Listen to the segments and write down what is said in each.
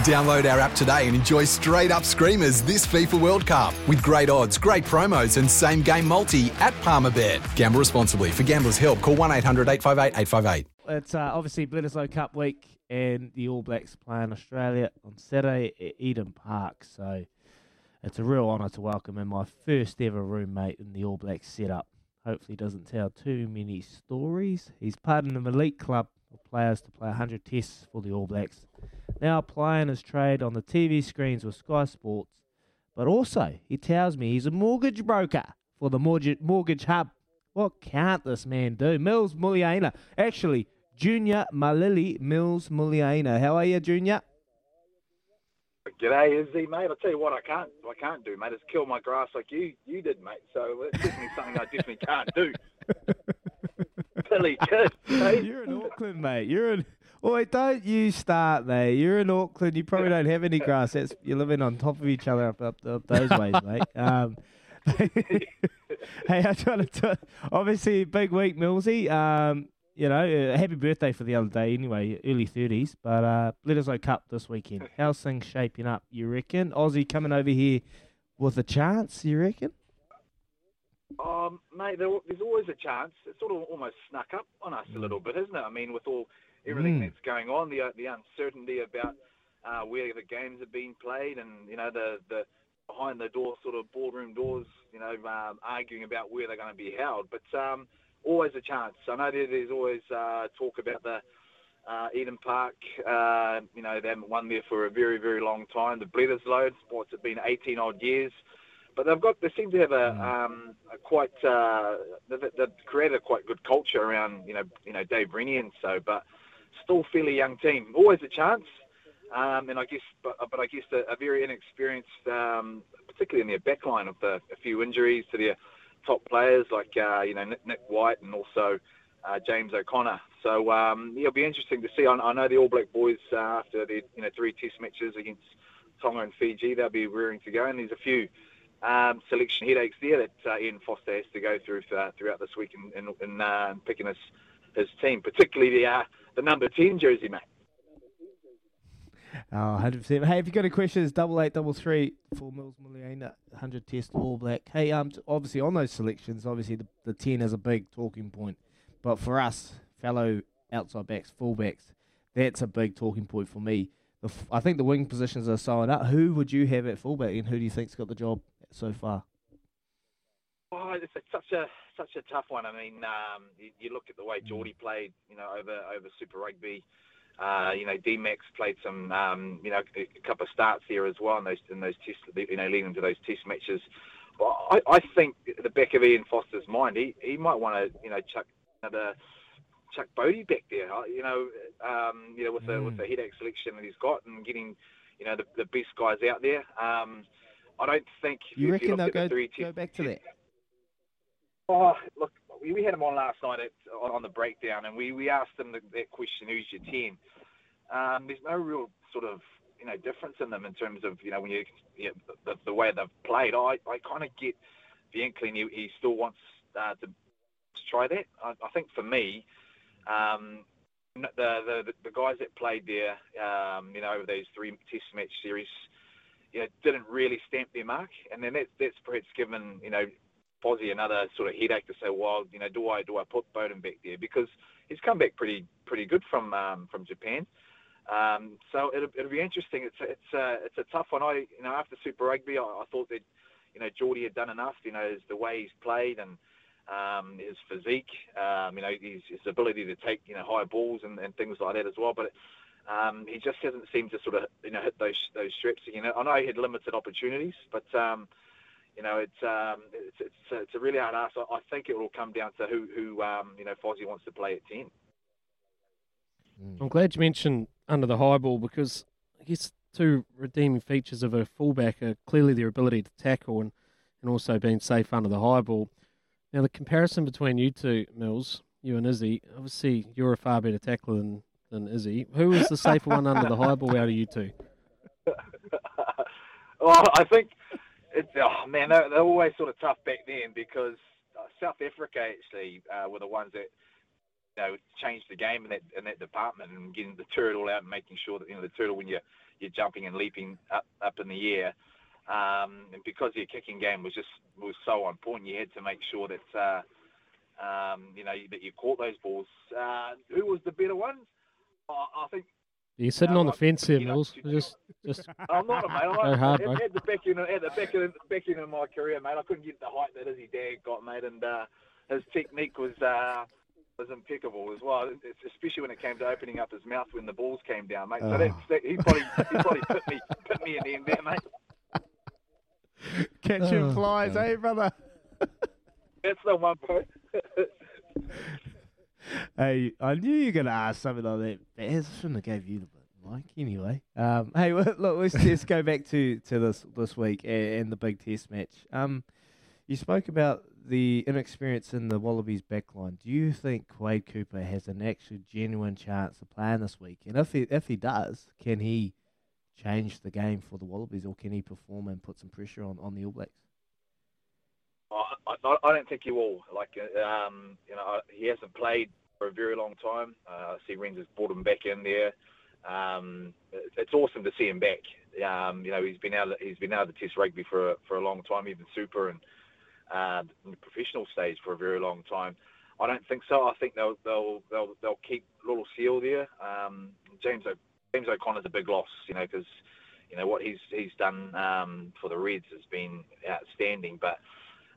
Download our app today and enjoy straight up screamers this FIFA World Cup with great odds, great promos, and same game multi at Palmerbet. Gamble responsibly. For gamblers' help, call 1 800 858 858. It's uh, obviously Bledisloe Cup week, and the All Blacks play in Australia on Saturday at Eden Park. So it's a real honour to welcome in my first ever roommate in the All Blacks setup. Hopefully, doesn't tell too many stories. He's part of an elite club players to play 100 tests for the All Blacks now playing his trade on the TV screens with Sky Sports, but also he tells me he's a mortgage broker for the mortgage, mortgage hub. What can't this man do? Mils Muliaina. Actually, Junior Malili Mils Muliaina. How are you, Junior? G'day, Izzy, mate. I'll tell you what I can't I can't do, mate, is kill my grass like you you did, mate. So it's definitely something I definitely can't do. Billy. You're in Auckland, mate. You're in Boy, don't you start, mate. You're in Auckland. You probably don't have any grass. That's you're living on top of each other up up, up those ways, mate. Um, hey, I trying to obviously big week, Millsy. Um, you know, uh, happy birthday for the other day. Anyway, early thirties. But uh, Bledisloe Cup this weekend. How's things shaping up? You reckon Aussie coming over here with a chance? You reckon? Um, mate, there, there's always a chance. It's sort of almost snuck up on us a little bit, isn't it? I mean, with all everything mm. that's going on, the the uncertainty about uh, where the games are being played, and you know the the behind the door sort of boardroom doors, you know, um, arguing about where they're going to be held. But um, always a chance. I know there's always uh, talk about the uh, Eden Park. Uh, you know, they haven't won there for a very very long time. The Bledisloe, what's it been, 18 odd years. But they've got, they seem to have a, mm. um, a quite, uh, they've, they've, created a quite good culture around, you know, you know, Dave Rennie and so. But still fairly young team. Always a chance, um, and I guess, but, but I guess a, a very inexperienced, um, particularly in their backline, of the, a few injuries to their top players like uh, you know Nick, Nick, White and also uh, James O'Connor. So um, yeah, it'll be interesting to see. I, I know the All Black boys uh, after their you know three Test matches against Tonga and Fiji, they'll be rearing to go, and there's a few. Um, selection headaches there that uh, Ian Foster has to go through uh, throughout this week in, in, in uh, picking his, his team, particularly the uh, the number 10 jersey, mate. Oh, 100%. Hey, if you've got any questions, double eight, double three, four mils, million, 100 test, all black. Hey, um, obviously on those selections, obviously the, the 10 is a big talking point. But for us, fellow outside backs, fullbacks, that's a big talking point for me. The, I think the wing positions are sewn up. Who would you have at fullback, and who do you think's got the job so far? Oh, it's such a such a tough one. I mean, um, you, you, look at the way mm. Jordie played, you know, over over Super Rugby. Uh, you know, D-Mac played some, um, you know, a, a, couple of starts there as well in those in those tests, you know, leading to those test matches. Well, I, I think the back of Ian Foster's mind, he, he might want to, you know, chuck another Chuck Beaudy back there. Uh, you know, um, you know, with the mm. with the headache selection that he's got and getting, you know, the, the best guys out there. Um, I don't think you reckon you they'll go, the go back to that. Oh, look, we, we had him on last night at, on, on the breakdown, and we, we asked him the, that question: Who's your ten? Um, there's no real sort of you know difference in them in terms of you know when you, you know, the, the way they've played. I, I kind of get the inkling he, he still wants uh, to try that. I, I think for me, um, the, the the guys that played there, um, you know, over those three Test match series, you know, didn't really stamp their mark, and then that, that's perhaps given you know Fozzie another sort of headache to say, well, you know, do I do I put Beauden back there because he's come back pretty pretty good from um, from Japan. Um, so it'll, it'll be interesting. It's a, it's a, it's a tough one. I you know after Super Rugby, I, I thought that you know Jordie had done enough. You know, the way he's played and um, his physique, um, you know, his, his ability to take you know high balls and, and things like that as well. But um, he just hasn't seemed to sort of you know hit those those. You know, I know he had limited opportunities, but um, you know, it's um, it's it's it's a really hard ask. I, I think it will come down to who who um, you know Fozzie wants to play at ten. I'm glad you mentioned under the high ball because I guess two redeeming features of a fullback are clearly their ability to tackle and, and also being safe under the high ball. Now, the comparison between you two, Mils, you and Izzy, obviously you're a far better tackler than, than Izzy. Who is the safer one under the high ball out of you two? well, I think it's oh man, they're, they're always sort of tough back then because uh, South Africa actually uh, were the ones that you know changed the game in that in that department and getting the turtle out and making sure that you know the turtle when you're you're jumping and leaping up up in the air. Um, and because your kicking game was just was so on point, you had to make sure that uh, um, you know that you caught those balls. Uh, who was the better one? I think you're sitting on the fence here, Mils. Just, just. I'm not a mate. Go I, hard, at, mate. at the back end, at the back end, back end of my career, mate, I couldn't get the height that Izzy Dagg got, mate, and uh, his technique was uh, was impeccable as well, especially when it came to opening up his mouth when the balls came down, mate. So Oh. that's, that, he probably he probably put me put me in the end there, mate. Catching Oh, flies, God. eh, brother? That's the one, bro. Hey, I knew you were going to ask something like that. Bears I shouldn't have gave you the mic anyway. Um, hey, well, look, let's just go back to, to this this week and, and the big test match. Um, you spoke about the inexperience in the Wallabies backline. Do you think Quade Cooper has an actual genuine chance of playing this week? And if he if he does, can he change the game for the Wallabies, or can he perform and put some pressure on, on the All Blacks? I, I, don't think he will. Like, uh, um, you know, he hasn't played for a very long time. Uh, I see Renz has brought him back in there. Um, it's awesome to see him back. Um, you know, he's been out. He's been out of Test rugby for a, for a long time, even Super and uh, the professional stage for a very long time. I don't think so. I think they'll they'll they'll, they'll keep Little Seal there. Um, James o, James O'Connor's a big loss, you know, because you know what he's he's done um, for the Reds has been outstanding. But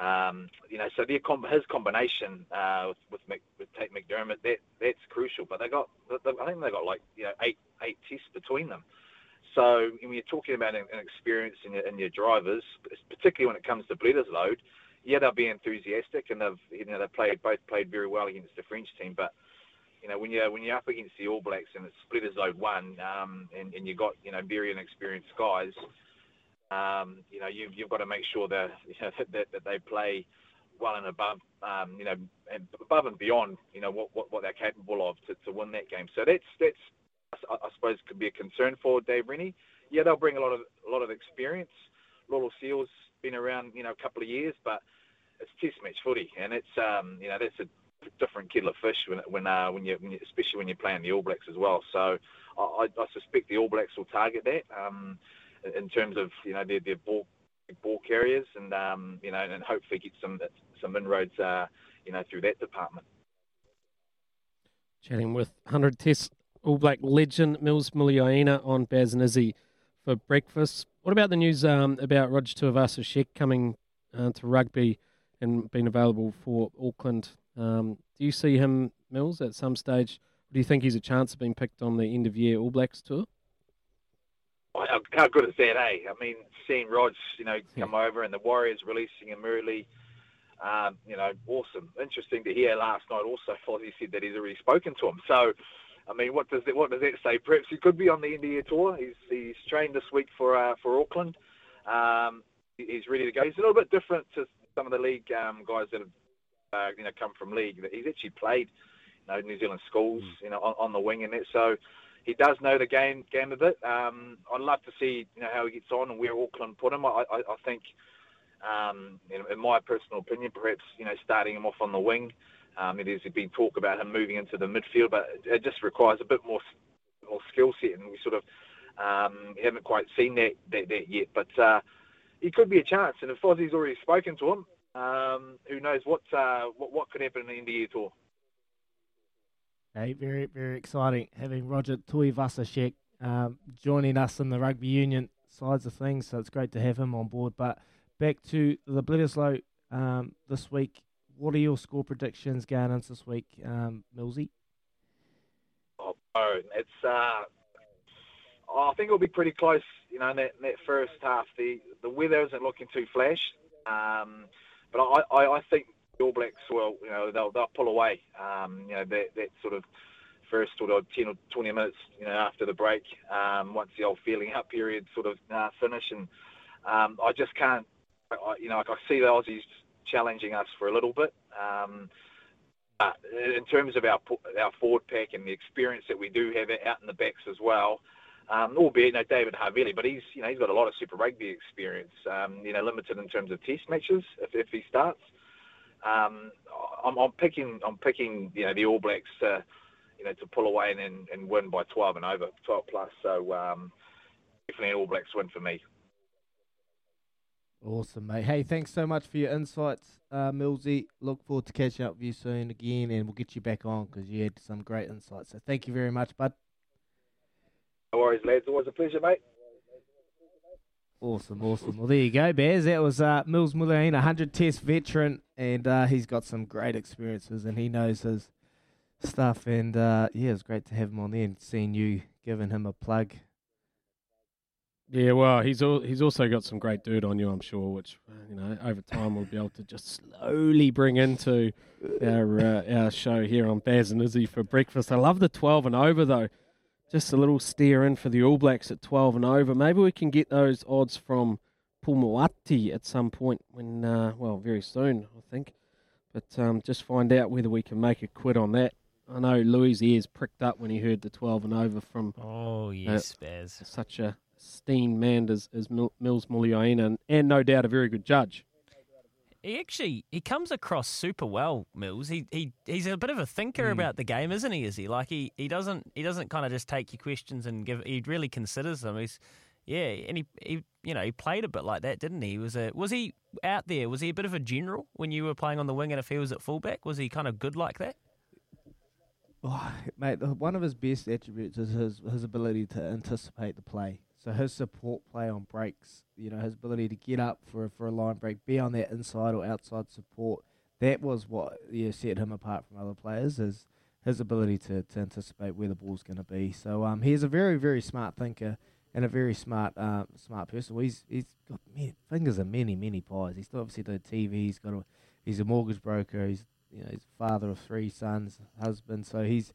um, you know, so their com- his combination uh, with with, Mc, with Tate McDermott that that's crucial. But they got I think they got like you know eight eight tests between them. So when you're talking about an, experience in your, in your drivers, particularly when it comes to Bledisloe, yeah, they'll be enthusiastic and they've you know they played both played very well against the French team, but you know when you're when you're up against the All Blacks and it's Bledisloe one, um, and and you got you know very inexperienced guys, um, you know you've you've got to make sure that you know, that, that they play well and above, um, you know, and above and beyond, you know what what, what they're capable of to, to win that game. So that's that's I, I suppose could be a concern for Dave Rennie. Yeah, they'll bring a lot of a lot of experience. Little Seals been around, you know, a couple of years, but it's test match footy, and it's um, you know that's a different kettle of fish when when uh, when you, when you especially when you're playing the All Blacks as well. So I, I suspect the All Blacks will target that um, in terms of you know their, their ball ball carriers and um, you know and hopefully get some some inroads uh, you know through that department. Chatting with 100 Test All Black legend Mils Muliaina on Baz and Izzy for breakfast. What about the news um, about Roger Tuivasa-Sheck coming uh, to rugby and being available for Auckland? Um, do you see him, Mils, at some stage? Do you think he's a chance of being picked on the end of year All Blacks tour? How, how good is that, eh? I mean, seeing Rog, you know, come over and the Warriors releasing him early, um, you know, awesome. Interesting to hear last night also, Fozzie said that he's already spoken to him. So, I mean, what does that what does that say? Perhaps he could be on the end of year tour. He's he's trained this week for uh, for Auckland. Um, he's ready to go. He's a little bit different to some of the league um, guys that have uh, you know come from league. He's actually played you know New Zealand schools you know on, on the wing and that. So he does know the game game a bit. Um, I'd love to see you know how he gets on and where Auckland put him. I, I, I think, um, know, in my personal opinion, perhaps you know starting him off on the wing Um, there's been talk about him moving into the midfield, but it just requires a bit more more skill set, and we sort of um, haven't quite seen that that, that yet. But uh, he could be a chance, and if Fozzie's already spoken to him, um, who knows what, uh, what what could happen in the end of year tour. Hey, very very exciting having Roger Tuivasa-Sheck um, joining us in the rugby union sides of things. So it's great to have him on board. But back to the Bledisloe um, this week. What are your score predictions going into this week, um, Millsy? Oh, it's. Uh, I think it'll be pretty close. You know, in that, in that first half, the the weather isn't looking too flash. Um, but I, I, I think the All Blacks will, you know, they'll they'll pull away. Um, you know, that that sort of first sort of 10 or 20 minutes, you know, after the break, um, once the old feeling up period sort of uh, finish, and um, I just can't, I, you know, like I see the Aussies challenging us for a little bit. Um, but in terms of our our forward pack and the experience that we do have out in the backs as well, um, albeit you know David Havili, but he's you know he's got a lot of Super Rugby experience. Um, you know, limited in terms of Test matches if, if he starts. Um, I'm, I'm picking I'm picking you know the All Blacks to you know to pull away and, and win by 12 and over 12 plus. So um, definitely an All Blacks win for me. Awesome, mate. Hey, thanks so much for your insights, uh, Millsy. Look forward to catching up with you soon again, and we'll get you back on because you had some great insights. So thank you very much, bud. No worries, lads. Always a pleasure, mate. Awesome, awesome. Well, there you go, Bears. That was uh, Mils Muliaina, a 100 test veteran, and uh, he's got some great experiences and he knows his stuff. And uh, yeah, it's great to have him on there and seeing you giving him a plug. Yeah, well, he's all, he's also got some great dirt on you, I'm sure, which you know over time we'll be able to just slowly bring into our uh, our show here on Baz and Izzy for breakfast. I love the 12 and over though just a little steer in for the All Blacks at 12 and over. Maybe we can get those odds from Paul Moate at some point when, uh, well, very soon, I think. But um, just find out whether we can make a quid on that. I know Louis' ears pricked up when he heard the 12 and over from. Oh, yes, uh, Baz. Such a esteemed man as, as Mils Muliaina, and, and no doubt a very good judge he actually he comes across super well, Mils. He he he's a bit of a thinker mm. about the game, isn't he? Is he like he, he doesn't he doesn't kind of just take your questions and give. He really considers them. He's yeah, and he, he you know he played a bit like that, didn't he? he? Was a was he out there? Was he a bit of a general when you were playing on the wing and if he was at fullback? Was he kind of good like that? Oh, mate, one of his best attributes is his his ability to anticipate the play. So his support play on breaks, you know, his ability to get up for for a line break, be on that inside or outside support, that was what yeah set him apart from other players. Is his ability to, to anticipate where the ball's going to be. So um, he's a very very smart thinker and a very smart uh, smart person. Well, he's he's got many, fingers of many many pies. He's obviously the TV. He's got a he's a mortgage broker. He's you know he's father of three sons, husband. So he's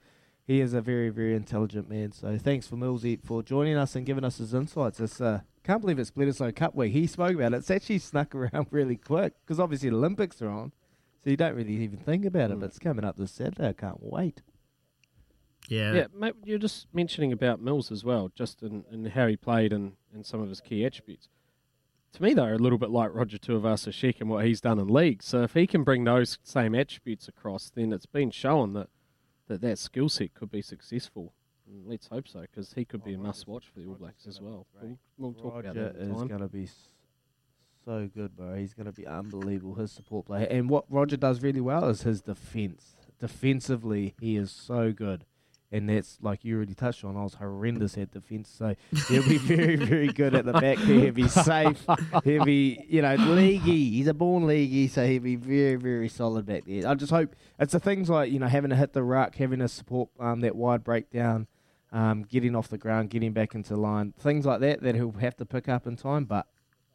he is a very, very intelligent man. So thanks for Millsy for joining us and giving us his insights. It's uh, can't believe it's Bledisloe Cup week. He spoke about it. It's actually snuck around really quick because obviously the Olympics are on, so you don't really even think about it. But it's coming up this Saturday. I can't wait. Yeah, yeah, mate. You're just mentioning about Mils as well, just in, in how he played and, and some of his key attributes. To me, they're a little bit like Roger Tuivasa-Sheck and what he's done in league. So if he can bring those same attributes across, then it's been shown that that that skill set could be successful. And let's hope so, because he could be a must-watch for the All Blacks as well. We'll, we'll talk Roger about that. is going to be so good, bro. He's going to be unbelievable. His support play, and what Roger does really well is his defense. Defensively, he is so good and that's like you already touched on. I was horrendous at defence, so he'll be very, very good at the back there. He'll be safe. He'll be, you know, leaguey. He's a born leaguey, so he'll be very, very solid back there. I just hope it's the things like you know having to hit the ruck, having to support um, that wide breakdown, um, getting off the ground, getting back into line, things like that that he'll have to pick up in time. But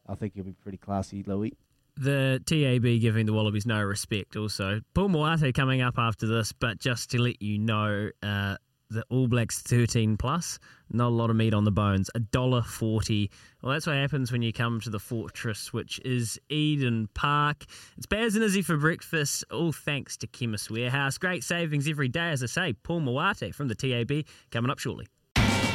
I think he'll be pretty classy, Louis the TAB giving the Wallabies no respect also. Paul Moate coming up after this, but just to let you know, uh, the All Blacks 13 plus, not a lot of meat on the bones. A dollar forty. Well, that's what happens when you come to the fortress, which is Eden Park. It's Baz and Izzy for breakfast, all thanks to Chemist Warehouse. Great savings every day, as I say. Paul Moate from the TAB coming up shortly.